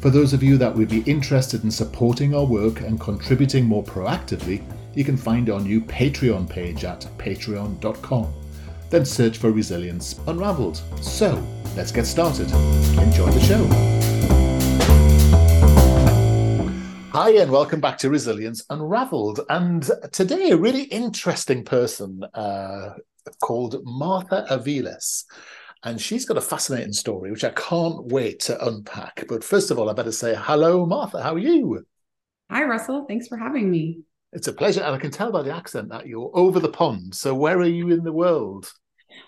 For those of you that would be interested in supporting our work and contributing more proactively, you can find our new Patreon page at patreon.com. Then search for Resilience Unraveled. So, let's get started. Enjoy the show. Hi, and welcome back to Resilience Unraveled. And today, a really interesting person uh, called Martha Aviles. And she's got a fascinating story, which I can't wait to unpack. But first of all, I better say hello, Martha. How are you? Hi, Russell. Thanks for having me. It's a pleasure. And I can tell by the accent that you're over the pond. So, where are you in the world?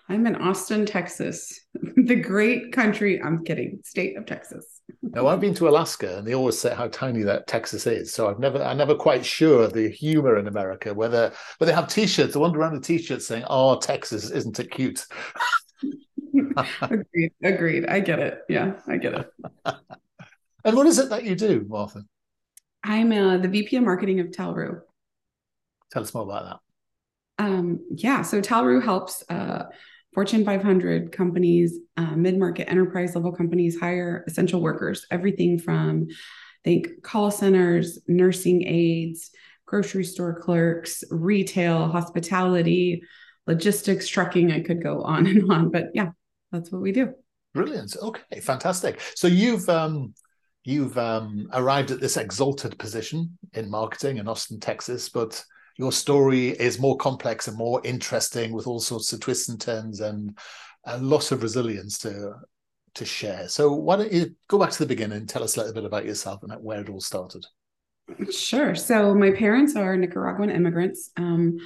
I'm in Austin, Texas, the great country. I'm kidding, state of Texas. no, I've been to Alaska, and they always say how tiny that Texas is. So I've never, I'm never quite sure the humor in America. Whether, but they have T-shirts. I wander around the T-shirts saying, "Oh, Texas, isn't it cute?" agreed. Agreed. I get it. Yeah, I get it. and what is it that you do, Martha? I'm uh, the VP of Marketing of Talroo. Tell us more about that. Um, yeah, so Talroo helps uh, Fortune 500 companies, uh, mid market enterprise level companies hire essential workers, everything from think call centers, nursing aides, grocery store clerks, retail, hospitality, logistics, trucking. I could go on and on, but yeah, that's what we do. Brilliant. Okay, fantastic. So you've um, you've um, arrived at this exalted position in marketing in Austin, Texas, but your story is more complex and more interesting with all sorts of twists and turns and a lot of resilience to to share. So why don't you go back to the beginning and tell us a little bit about yourself and where it all started? Sure. So my parents are Nicaraguan immigrants. Um,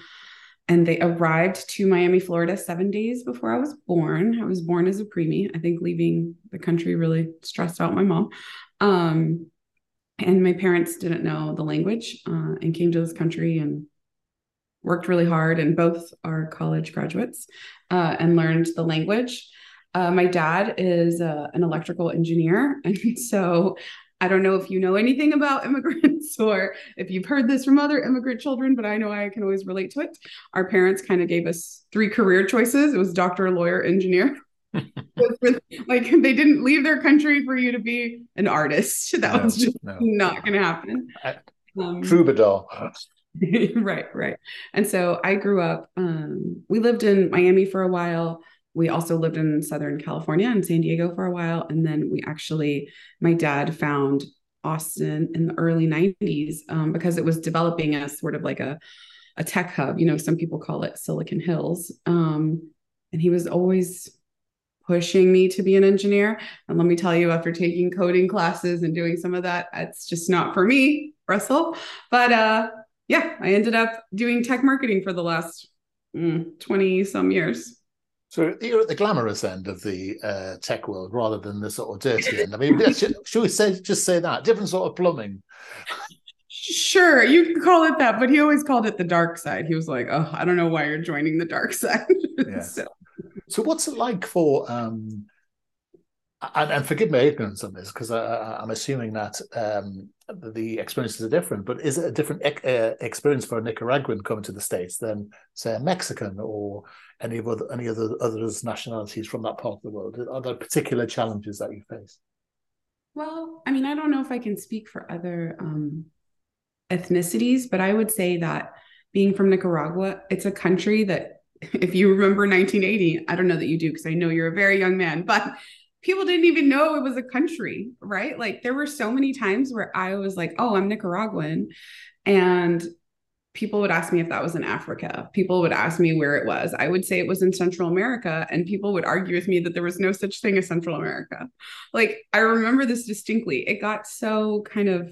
and they arrived to Miami, Florida, seven days before I was born. I was born as a preemie. I think leaving the country really stressed out my mom. Um, and my parents didn't know the language uh, and came to this country and worked really hard. And both are college graduates uh, and learned the language. Uh, my dad is uh, an electrical engineer. And so I don't know if you know anything about immigrants or if you've heard this from other immigrant children, but I know I can always relate to it. Our parents kind of gave us three career choices it was doctor, lawyer, engineer. like they didn't leave their country for you to be an artist. That no, was just no. not going to happen. Um, Troubadour. right, right. And so I grew up. Um, we lived in Miami for a while we also lived in Southern California and San Diego for a while. And then we actually, my dad found Austin in the early 90s um, because it was developing as sort of like a, a tech hub. You know, some people call it Silicon Hills. Um, and he was always pushing me to be an engineer. And let me tell you, after taking coding classes and doing some of that, it's just not for me, Russell. But uh, yeah, I ended up doing tech marketing for the last mm, 20 some years. So you're at the glamorous end of the uh, tech world rather than the sort of dirty end. I mean, should, should, we say just say that different sort of plumbing? Sure, you can call it that, but he always called it the dark side. He was like, "Oh, I don't know why you're joining the dark side." Yeah. so. so, what's it like for um, and, and, forgive my ignorance on this because I'm assuming that um, the experiences are different. But is it a different uh, experience for a Nicaraguan coming to the states than, say, a Mexican or any of other any other other nationalities from that part of the world? Are there particular challenges that you face? Well, I mean, I don't know if I can speak for other um, ethnicities, but I would say that being from Nicaragua, it's a country that, if you remember 1980, I don't know that you do because I know you're a very young man, but people didn't even know it was a country, right? Like there were so many times where I was like, oh, I'm Nicaraguan. And people would ask me if that was in Africa. People would ask me where it was. I would say it was in Central America, and people would argue with me that there was no such thing as Central America. Like, I remember this distinctly. It got so kind of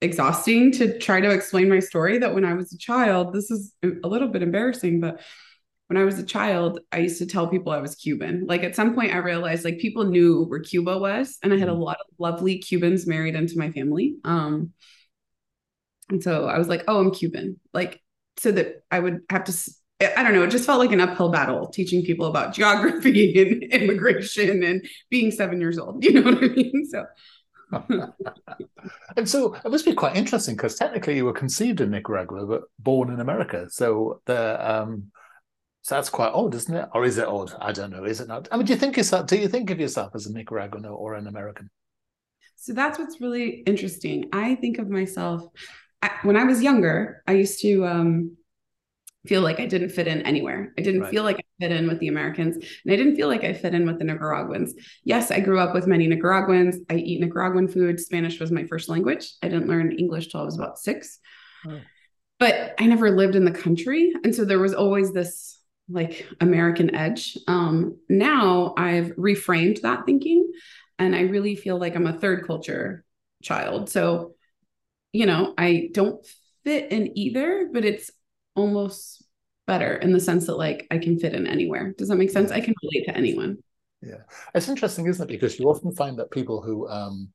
exhausting to try to explain my story that when I was a child, this is a little bit embarrassing, but when I was a child, I used to tell people I was Cuban. Like at some point, I realized like people knew where Cuba was, and I had a mm. lot of lovely Cubans married into my family. Um, and so I was like, oh, I'm Cuban. Like, so that I would have to, I don't know, it just felt like an uphill battle teaching people about geography and immigration and being seven years old. You know what I mean? So. and so it must be quite interesting because technically you were conceived in Nicaragua but born in America. So the um, so that's quite odd, isn't it? Or is it odd? I don't know. Is it not? I mean, do you think yourself? Do you think of yourself as a Nicaraguan or an American? So that's what's really interesting. I think of myself I, when I was younger, I used to um, feel like I didn't fit in anywhere. I didn't right. feel like I fit in with the Americans, and I didn't feel like I fit in with the Nicaraguans. Yes, I grew up with many Nicaraguans. I eat Nicaraguan food. Spanish was my first language. I didn't learn English till I was about six. Oh. But I never lived in the country. And so there was always this like American edge. Um, now I've reframed that thinking and I really feel like I'm a third culture child. So you know, I don't fit in either, but it's almost better in the sense that like I can fit in anywhere. Does that make sense? I can relate to anyone. Yeah. It's interesting, isn't it? Because you often find that people who um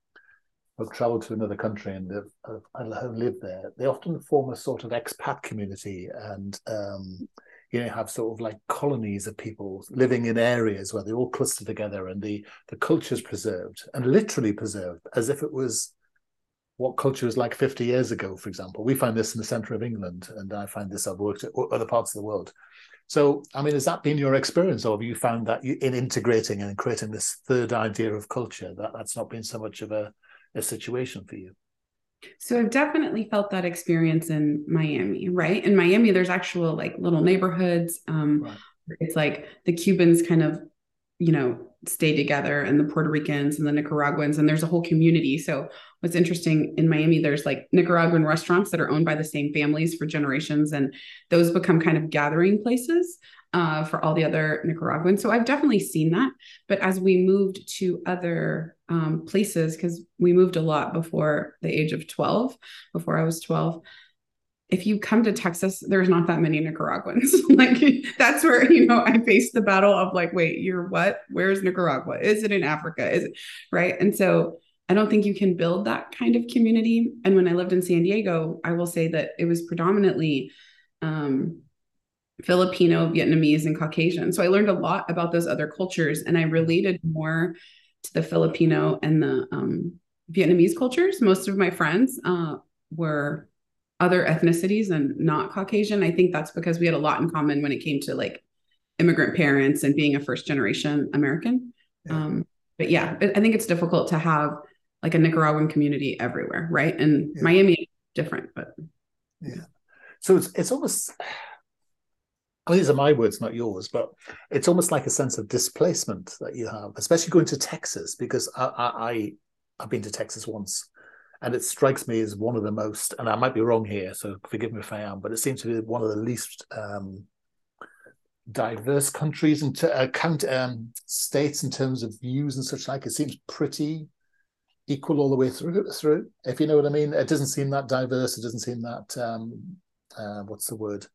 have traveled to another country and have, have, lived there, they often form a sort of expat community and um you know have sort of like colonies of people living in areas where they all cluster together and the the culture's preserved and literally preserved as if it was what culture was like 50 years ago, for example. We find this in the center of England, and I find this I've worked at other parts of the world. So, I mean, has that been your experience, or have you found that in integrating and creating this third idea of culture, that that's not been so much of a, a situation for you? So I've definitely felt that experience in Miami, right? In Miami, there's actual like little neighborhoods. Um, right. It's like the Cubans kind of, you know, stay together and the Puerto Ricans and the Nicaraguans, and there's a whole community. So what's interesting in Miami, there's like Nicaraguan restaurants that are owned by the same families for generations, and those become kind of gathering places uh, for all the other Nicaraguans. So I've definitely seen that. But as we moved to other um, places, because we moved a lot before the age of 12, before I was 12, if you come to Texas, there's not that many Nicaraguans. like that's where, you know, I faced the battle of like, wait, you're what? Where's Nicaragua? Is it in Africa? Is it right? And so I don't think you can build that kind of community. And when I lived in San Diego, I will say that it was predominantly um, Filipino, Vietnamese, and Caucasian. So I learned a lot about those other cultures and I related more to the Filipino and the um, Vietnamese cultures. Most of my friends uh, were other ethnicities and not Caucasian. I think that's because we had a lot in common when it came to like immigrant parents and being a first generation American. Yeah. Um, but yeah, I think it's difficult to have like a Nicaraguan community everywhere, right? And yeah. Miami is different, but yeah. So it's it's almost These are my words, not yours, but it's almost like a sense of displacement that you have, especially going to Texas, because I, I, I I've been to Texas once and it strikes me as one of the most, and I might be wrong here, so forgive me if I am, but it seems to be one of the least um, diverse countries and uh, count um, states in terms of views and such like. It seems pretty equal all the way through. Through, if you know what I mean, it doesn't seem that diverse. It doesn't seem that um, uh, what's the word?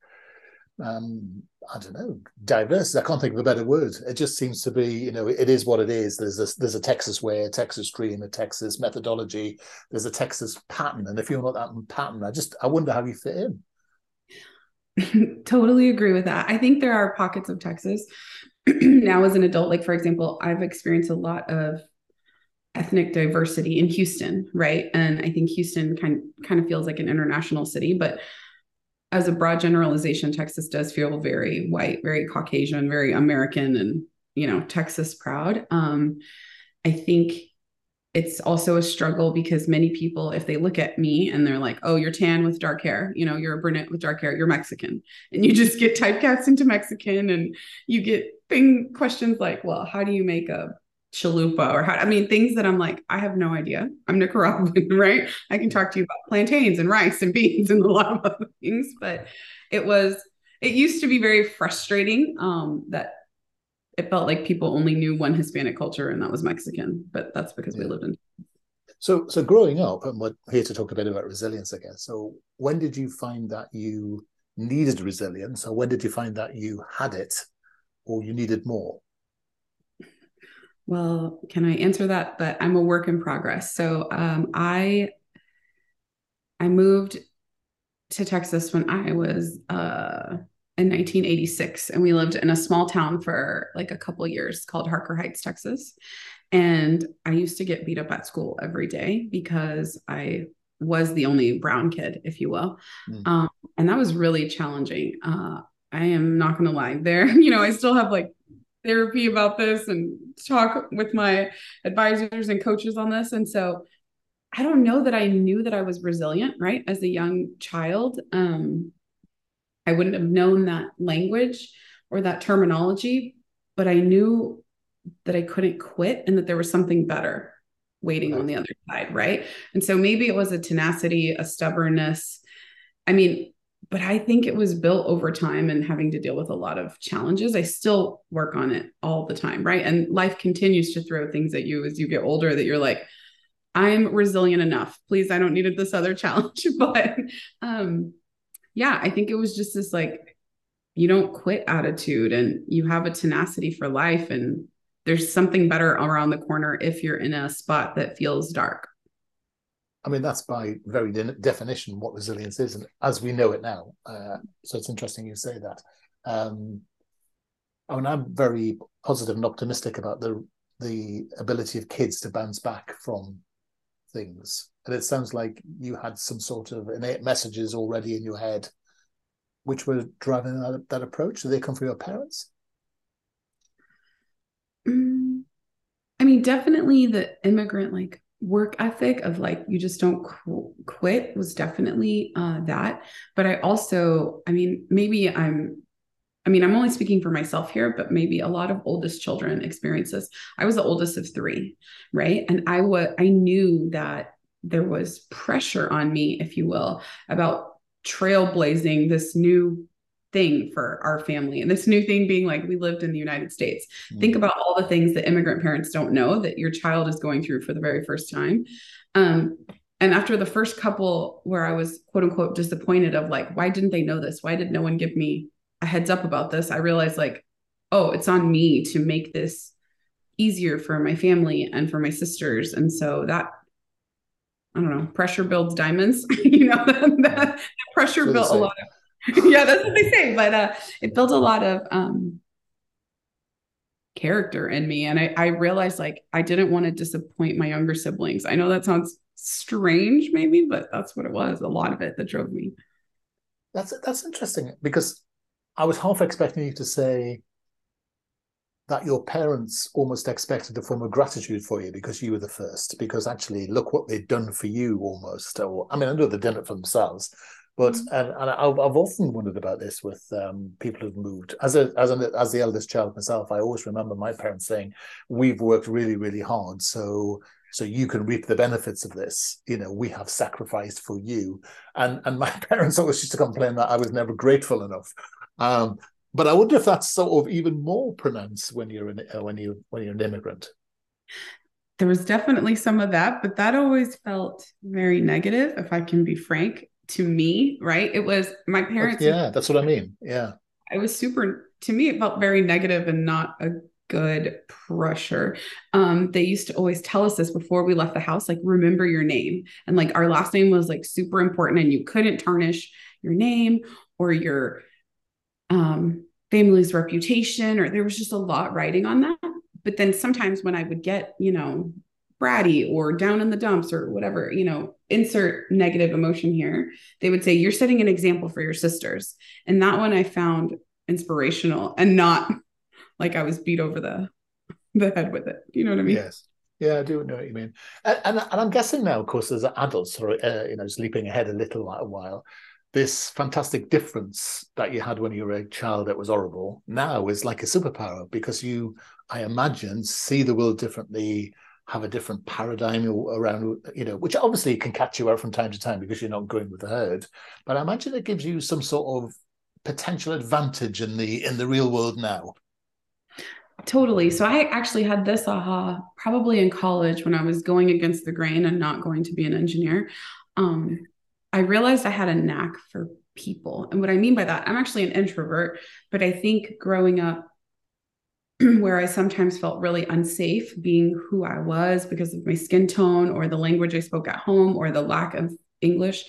Um, I don't know, diverse. I can't think of a better word. It just seems to be, you know, it is what it is. There's a there's a Texas way, a Texas dream, a Texas methodology. There's a Texas pattern, and if you're not that pattern, I just I wonder how you fit in. totally agree with that. I think there are pockets of Texas now as an adult. Like for example, I've experienced a lot of ethnic diversity in Houston, right? And I think Houston kind kind of feels like an international city, but as a broad generalization, Texas does feel very white, very Caucasian, very American, and you know, Texas proud. Um, I think it's also a struggle because many people, if they look at me and they're like, "Oh, you're tan with dark hair," you know, you're a brunette with dark hair, you're Mexican, and you just get typecast into Mexican, and you get thing questions like, "Well, how do you make a chalupa or how I mean things that I'm like I have no idea. I'm Nicaraguan, right? I can talk to you about plantains and rice and beans and a lot of other things, but it was it used to be very frustrating um, that it felt like people only knew one Hispanic culture and that was Mexican, but that's because yeah. we lived in. So, so growing up, and we're here to talk a bit about resilience, I guess. So, when did you find that you needed resilience, or when did you find that you had it, or you needed more? Well, can I answer that? But I'm a work in progress. So, um, I I moved to Texas when I was uh, in 1986 and we lived in a small town for like a couple years called Harker Heights, Texas. And I used to get beat up at school every day because I was the only brown kid, if you will. Mm. Um, and that was really challenging. Uh, I am not going to lie there. You know, I still have like therapy about this and talk with my advisors and coaches on this. And so I don't know that I knew that I was resilient, right? As a young child. Um, I wouldn't have known that language or that terminology, but I knew that I couldn't quit and that there was something better waiting on the other side. Right. And so maybe it was a tenacity, a stubbornness. I mean, but I think it was built over time and having to deal with a lot of challenges. I still work on it all the time. Right. And life continues to throw things at you as you get older that you're like, I'm resilient enough. Please, I don't need this other challenge. but um, yeah, I think it was just this like, you don't quit attitude and you have a tenacity for life. And there's something better around the corner if you're in a spot that feels dark. I mean, that's by very de- definition what resilience is, and as we know it now. Uh, so it's interesting you say that. Um, I mean, I'm very positive and optimistic about the the ability of kids to bounce back from things. And it sounds like you had some sort of innate messages already in your head which were driving that, that approach. Did they come from your parents? Mm, I mean, definitely the immigrant like work ethic of like you just don't qu- quit was definitely uh, that. But I also, I mean, maybe I'm I mean, I'm only speaking for myself here, but maybe a lot of oldest children experience this. I was the oldest of three, right? And I was I knew that there was pressure on me, if you will, about trailblazing this new thing for our family. And this new thing being like we lived in the United States. Mm-hmm. Think about all the things that immigrant parents don't know that your child is going through for the very first time. Um, and after the first couple where I was quote unquote disappointed of like, why didn't they know this? Why did no one give me a heads up about this, I realized like, oh, it's on me to make this easier for my family and for my sisters. And so that I don't know, pressure builds diamonds. you know, that, that pressure built a lot of yeah, that's what they say. But uh it built a lot of um character in me. And I, I realized like I didn't want to disappoint my younger siblings. I know that sounds strange, maybe, but that's what it was. A lot of it that drove me. That's that's interesting because I was half expecting you to say that your parents almost expected a form of gratitude for you because you were the first. Because actually, look what they've done for you almost. Or I mean, I know they've done it for themselves, but mm-hmm. and, and I've, I've often wondered about this with um, people who've moved. As a as an as the eldest child myself, I always remember my parents saying, "We've worked really really hard, so." So you can reap the benefits of this. You know, we have sacrificed for you, and and my parents always used to complain that I was never grateful enough. Um, but I wonder if that's sort of even more pronounced when you're an uh, when you when you're an immigrant. There was definitely some of that, but that always felt very negative, if I can be frank, to me. Right? It was my parents. Yeah, that's what I mean. Yeah, it was super. To me, it felt very negative and not a good pressure. Um, they used to always tell us this before we left the house, like remember your name, and like our last name was like super important, and you couldn't tarnish your name or your um, family's reputation, or there was just a lot writing on that. But then sometimes when I would get, you know, bratty or down in the dumps or whatever, you know, insert negative emotion here, they would say, You're setting an example for your sisters. And that one I found inspirational and not like I was beat over the the head with it. You know what I mean? Yes. Yeah, I do know what you mean. And, and, and I'm guessing now, of course, as adults, or uh, you know, just leaping ahead a little like a while, this fantastic difference that you had when you were a child that was horrible now is like a superpower because you, I imagine, see the world differently, have a different paradigm around, you know, which obviously can catch you out from time to time because you're not going with the herd. But I imagine it gives you some sort of potential advantage in the in the real world now. Totally. So I actually had this aha probably in college when I was going against the grain and not going to be an engineer. Um, I realized I had a knack for people. And what I mean by that, I'm actually an introvert, but I think growing up where I sometimes felt really unsafe being who I was because of my skin tone or the language I spoke at home or the lack of English,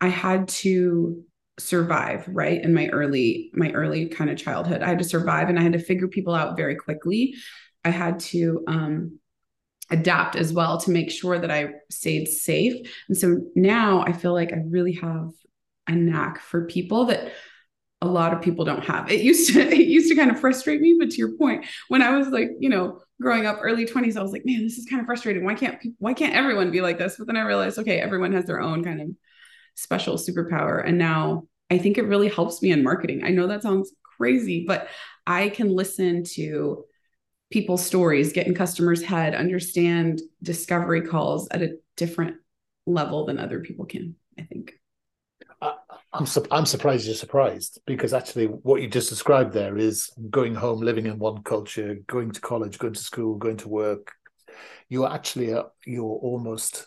I had to survive right in my early my early kind of childhood i had to survive and i had to figure people out very quickly i had to um adapt as well to make sure that I stayed safe. And so now I feel like I really have a knack for people that a lot of people don't have. It used to it used to kind of frustrate me, but to your point, when I was like, you know, growing up early 20s, I was like, man, this is kind of frustrating. Why can't why can't everyone be like this? But then I realized, okay, everyone has their own kind of special superpower. And now I think it really helps me in marketing. I know that sounds crazy, but I can listen to people's stories, get in customers' head, understand discovery calls at a different level than other people can, I think. I'm su- I'm surprised you're surprised because actually what you just described there is going home, living in one culture, going to college, going to school, going to work. You're actually are, you're almost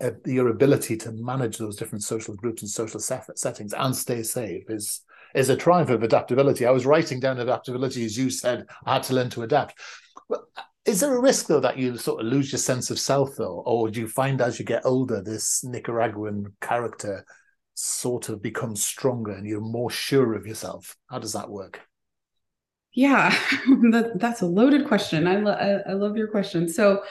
uh, your ability to manage those different social groups and social settings and stay safe is is a triumph of adaptability. I was writing down adaptability as you said. I had to learn to adapt. Is there a risk though that you sort of lose your sense of self though, or do you find as you get older this Nicaraguan character sort of becomes stronger and you're more sure of yourself? How does that work? Yeah, that, that's a loaded question. I, lo- I, I love your question. So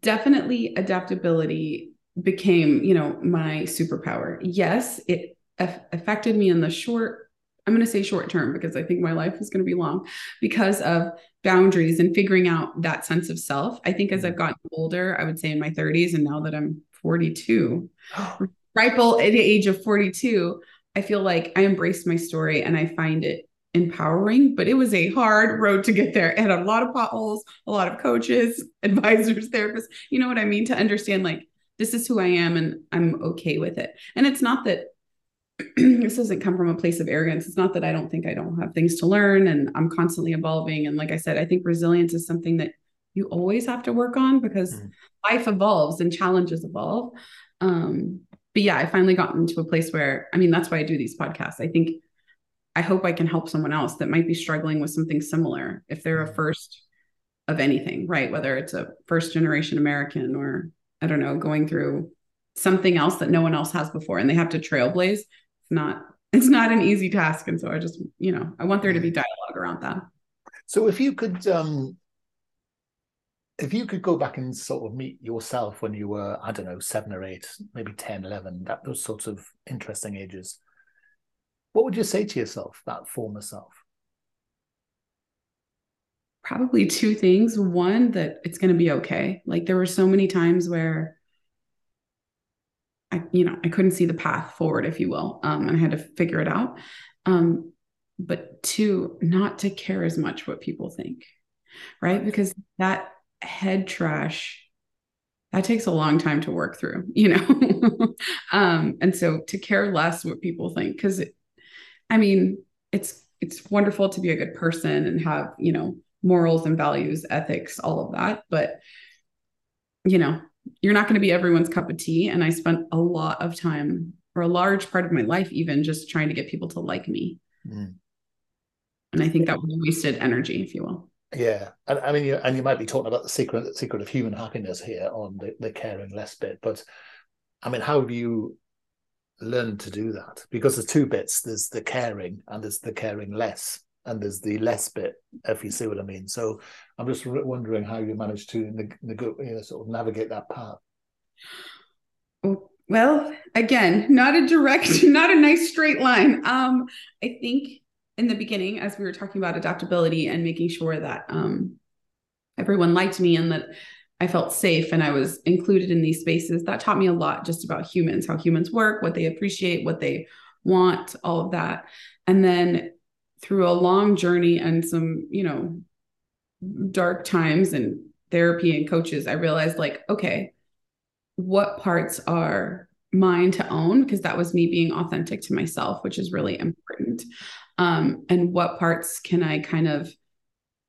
definitely adaptability became, you know, my superpower. Yes, it affected me in the short I'm going to say short term because I think my life is going to be long because of boundaries and figuring out that sense of self. I think as mm-hmm. I've gotten older, I would say in my 30s, and now that I'm 42, ripe old at the age of 42, I feel like I embraced my story and I find it empowering, but it was a hard road to get there. It had a lot of potholes, a lot of coaches, advisors, therapists. You know what I mean? To understand, like, this is who I am and I'm okay with it. And it's not that this doesn't come from a place of arrogance. It's not that I don't think I don't have things to learn and I'm constantly evolving. And like I said, I think resilience is something that you always have to work on because mm. life evolves and challenges evolve. Um, but yeah, I finally gotten to a place where, I mean, that's why I do these podcasts. I think I hope I can help someone else that might be struggling with something similar if they're a mm. first of anything, right? Whether it's a first generation American or I don't know, going through something else that no one else has before and they have to trailblaze It's not it's not an easy task and so i just you know i want there to be dialogue around that so if you could um if you could go back and sort of meet yourself when you were i don't know seven or eight maybe 10 11 that those sorts of interesting ages what would you say to yourself that former self probably two things one that it's going to be okay like there were so many times where I, you know, I couldn't see the path forward, if you will, um, and I had to figure it out. Um, but two, not to care as much what people think, right? Because that head trash that takes a long time to work through, you know. um, and so to care less what people think, because I mean, it's it's wonderful to be a good person and have you know morals and values, ethics, all of that, but you know, you're not going to be everyone's cup of tea. And I spent a lot of time, or a large part of my life, even just trying to get people to like me. Mm. And I think that was wasted energy, if you will. Yeah, and I mean, you, and you might be talking about the secret secret of human happiness here on the, the caring less bit, but I mean, how have you learned to do that? Because there's two bits: there's the caring and there's the caring less and there's the less bit, if you see what I mean. So I'm just wondering how you managed to neg- neg- you know, sort of navigate that path. Well, again, not a direct, not a nice straight line. Um, I think in the beginning, as we were talking about adaptability and making sure that um, everyone liked me and that I felt safe and I was included in these spaces. That taught me a lot just about humans, how humans work, what they appreciate, what they want, all of that. And then through a long journey and some, you know, dark times and therapy and coaches, I realized like, okay, what parts are mine to own? Because that was me being authentic to myself, which is really important. Um, and what parts can I kind of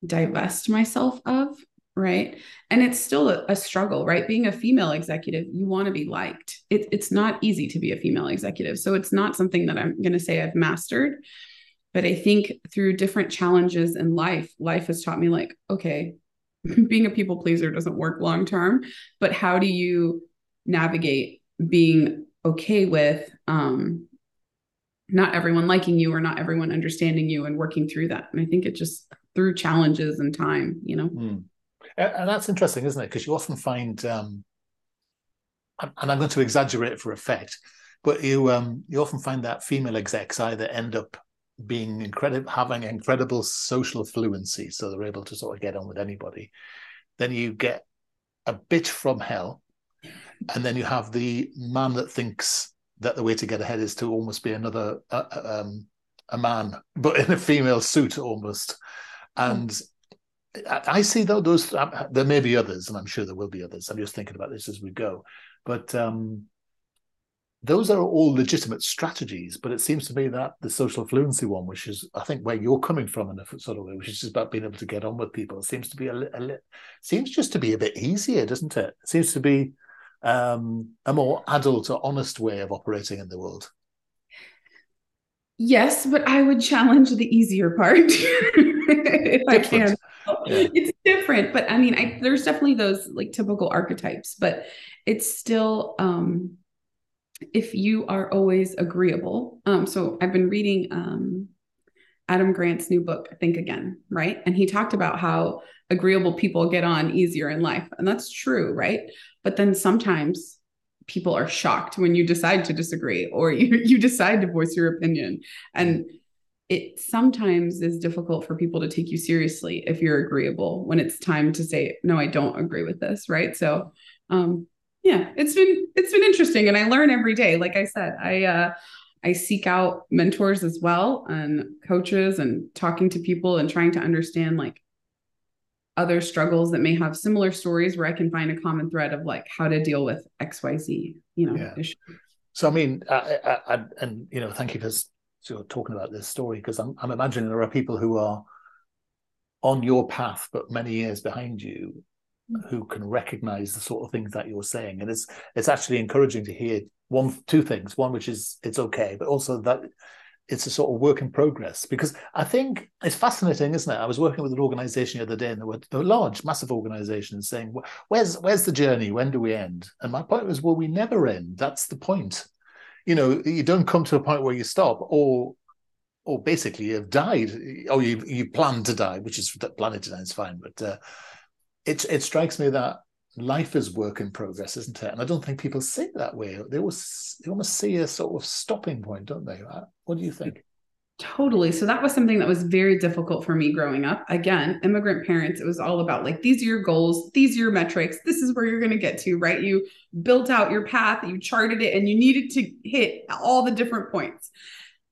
divest myself of? Right. And it's still a, a struggle, right? Being a female executive, you want to be liked. It, it's not easy to be a female executive. So it's not something that I'm going to say I've mastered. But I think through different challenges in life, life has taught me, like, okay, being a people pleaser doesn't work long term. But how do you navigate being okay with um, not everyone liking you or not everyone understanding you and working through that? And I think it just through challenges and time, you know. Mm. And that's interesting, isn't it? Because you often find, um, and I'm going to exaggerate for effect, but you um, you often find that female execs either end up being incredible, having incredible social fluency, so they're able to sort of get on with anybody. Then you get a bit from hell, and then you have the man that thinks that the way to get ahead is to almost be another uh, um, a man, but in a female suit almost. And I see though those uh, there may be others, and I'm sure there will be others. I'm just thinking about this as we go, but um, those are all legitimate strategies. But it seems to me that the social fluency one, which is I think where you're coming from in a sort of way, which is just about being able to get on with people, seems to be a, a seems just to be a bit easier, doesn't it? it seems to be um, a more adult or honest way of operating in the world. Yes, but I would challenge the easier part if I can. Yeah. It's different, but I mean, I, there's definitely those like typical archetypes, but it's still um, if you are always agreeable. Um, so I've been reading um, Adam Grant's new book, Think Again, right? And he talked about how agreeable people get on easier in life, and that's true, right? But then sometimes people are shocked when you decide to disagree or you, you decide to voice your opinion and it sometimes is difficult for people to take you seriously if you're agreeable when it's time to say no i don't agree with this right so um yeah it's been it's been interesting and i learn every day like i said i uh i seek out mentors as well and coaches and talking to people and trying to understand like other struggles that may have similar stories where I can find a common thread of like how to deal with XYZ, you know, yeah. issue. So, I mean, I, I, I, and, you know, thank you for sort of talking about this story because I'm, I'm imagining there are people who are on your path, but many years behind you. Who can recognize the sort of things that you're saying. And it's, it's actually encouraging to hear one, two things, one, which is it's okay, but also that it's a sort of work in progress because I think it's fascinating, isn't it? I was working with an organization the other day, and there were a large, massive organizations saying, "Where's where's the journey? When do we end?" And my point was, well, we never end. That's the point. You know, you don't come to a point where you stop, or or basically you've died, or you you plan to die, which is planning to die is fine, but uh, it it strikes me that life is work in progress, isn't it? And I don't think people see it that way. They always they almost see a sort of stopping point, don't they? What do you think? Totally. So that was something that was very difficult for me growing up. Again, immigrant parents, it was all about like, these are your goals, these are your metrics, this is where you're going to get to, right? You built out your path, you charted it, and you needed to hit all the different points.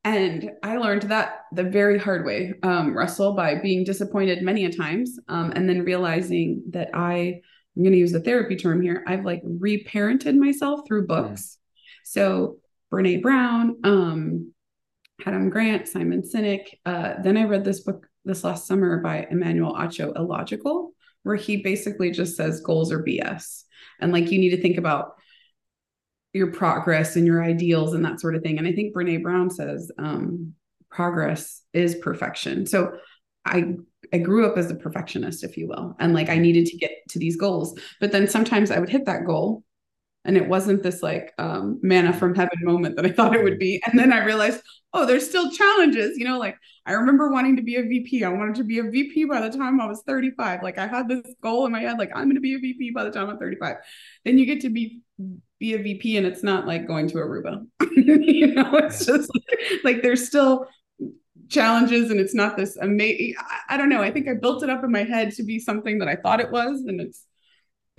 And I learned that the very hard way, um, Russell, by being disappointed many a times, um, and then realizing that I I'm going to use the therapy term here. I've like reparented myself through books. Mm. So Brene Brown, um, Adam Grant, Simon Sinek. Uh, then I read this book this last summer by Emmanuel Acho, Illogical, where he basically just says goals are BS. And like you need to think about your progress and your ideals and that sort of thing. And I think Brene Brown says um, progress is perfection. So I I grew up as a perfectionist, if you will, and like I needed to get to these goals. But then sometimes I would hit that goal, and it wasn't this like um, manna from heaven moment that I thought it would be. And then I realized, oh, there's still challenges. You know, like I remember wanting to be a VP. I wanted to be a VP by the time I was 35. Like I had this goal in my head, like I'm going to be a VP by the time I'm 35. Then you get to be be a VP, and it's not like going to Aruba. you know, it's just like, like there's still challenges and it's not this amazing I, I, don't know i think i built it up in my head to be something that i thought it was and it's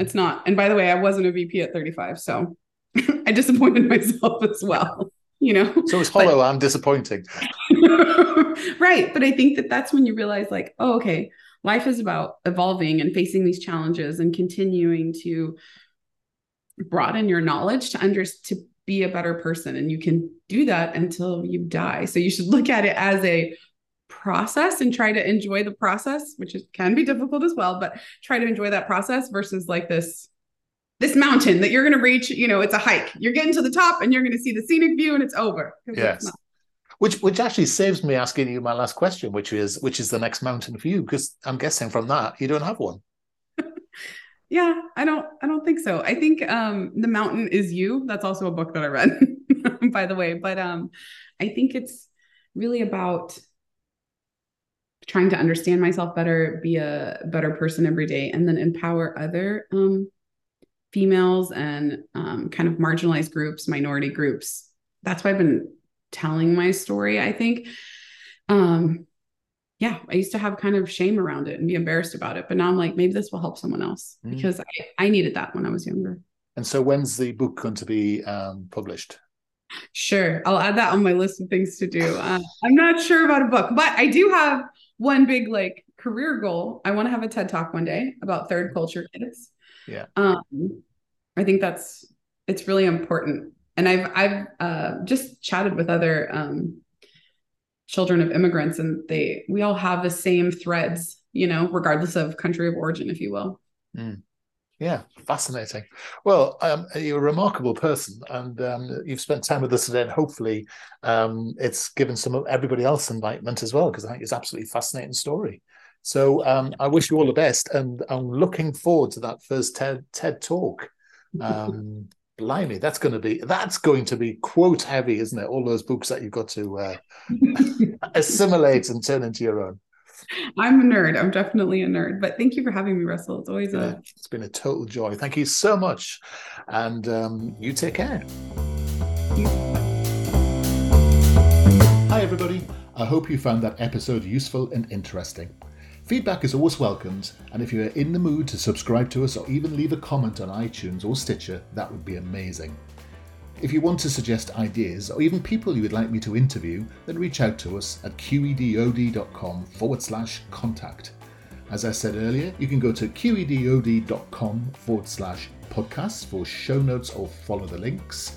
It's not. And by the way, I wasn't a VP at 35, so I disappointed myself as well. You know, so it's hollow and disappointing. right. But I think that that's when you realize, like, oh, okay, life is about evolving and facing these challenges and continuing to broaden your knowledge to under to be a better person. And you can do that until you die. So you should look at it as a process and try to enjoy the process which is, can be difficult as well but try to enjoy that process versus like this this mountain that you're going to reach you know it's a hike. You're getting to the top and you're going to see the scenic view and it's over. Yes. it's which which actually saves me asking you my last question which is which is the next mountain for you? Because i'm guessing from that you don't have one yeah, I don't I don't think so. I think um The Mountain is You. That's also a book that I read, by the way. But um I think it's really about trying to understand myself better, be a better person every day, and then empower other um females and um, kind of marginalized groups, minority groups. That's why I've been telling my story, I think. Um, yeah, I used to have kind of shame around it and be embarrassed about it. But now I'm like, maybe this will help someone else mm. because I, I needed that when I was younger. And so when's the book going to be um, published? Sure. I'll add that on my list of things to do. Uh, I'm not sure about a book, but I do have one big like career goal. I want to have a TED talk one day about third culture kids. Yeah. Um, I think that's, it's really important. And I've, I've uh, just chatted with other um, children of immigrants and they we all have the same threads you know regardless of country of origin if you will. Mm. yeah fascinating. Well um, you're a remarkable person and um, you've spent time with us today and hopefully um, it's given some of everybody else enlightenment as well because i think it's absolutely fascinating story. So um, i wish you all the best and i'm looking forward to that first ted, TED talk. Um, blimey, that's going to be that's going to be quote heavy, isn't it? All those books that you've got to uh, assimilate and turn into your own. I'm a nerd. I'm definitely a nerd. But thank you for having me, Russell. It's always a. it's been a total joy. Thank you so much, and um, you take care. Hi, everybody. I hope you found that episode useful and interesting. Feedback is always welcomed, and if you are in the mood to subscribe to us or even leave a comment on iTunes or Stitcher, that would be amazing. If you want to suggest ideas or even people you would like me to interview, then reach out to us at qedod.com forward slash contact. As I said earlier, you can go to qedod.com forward slash podcasts for show notes or follow the links.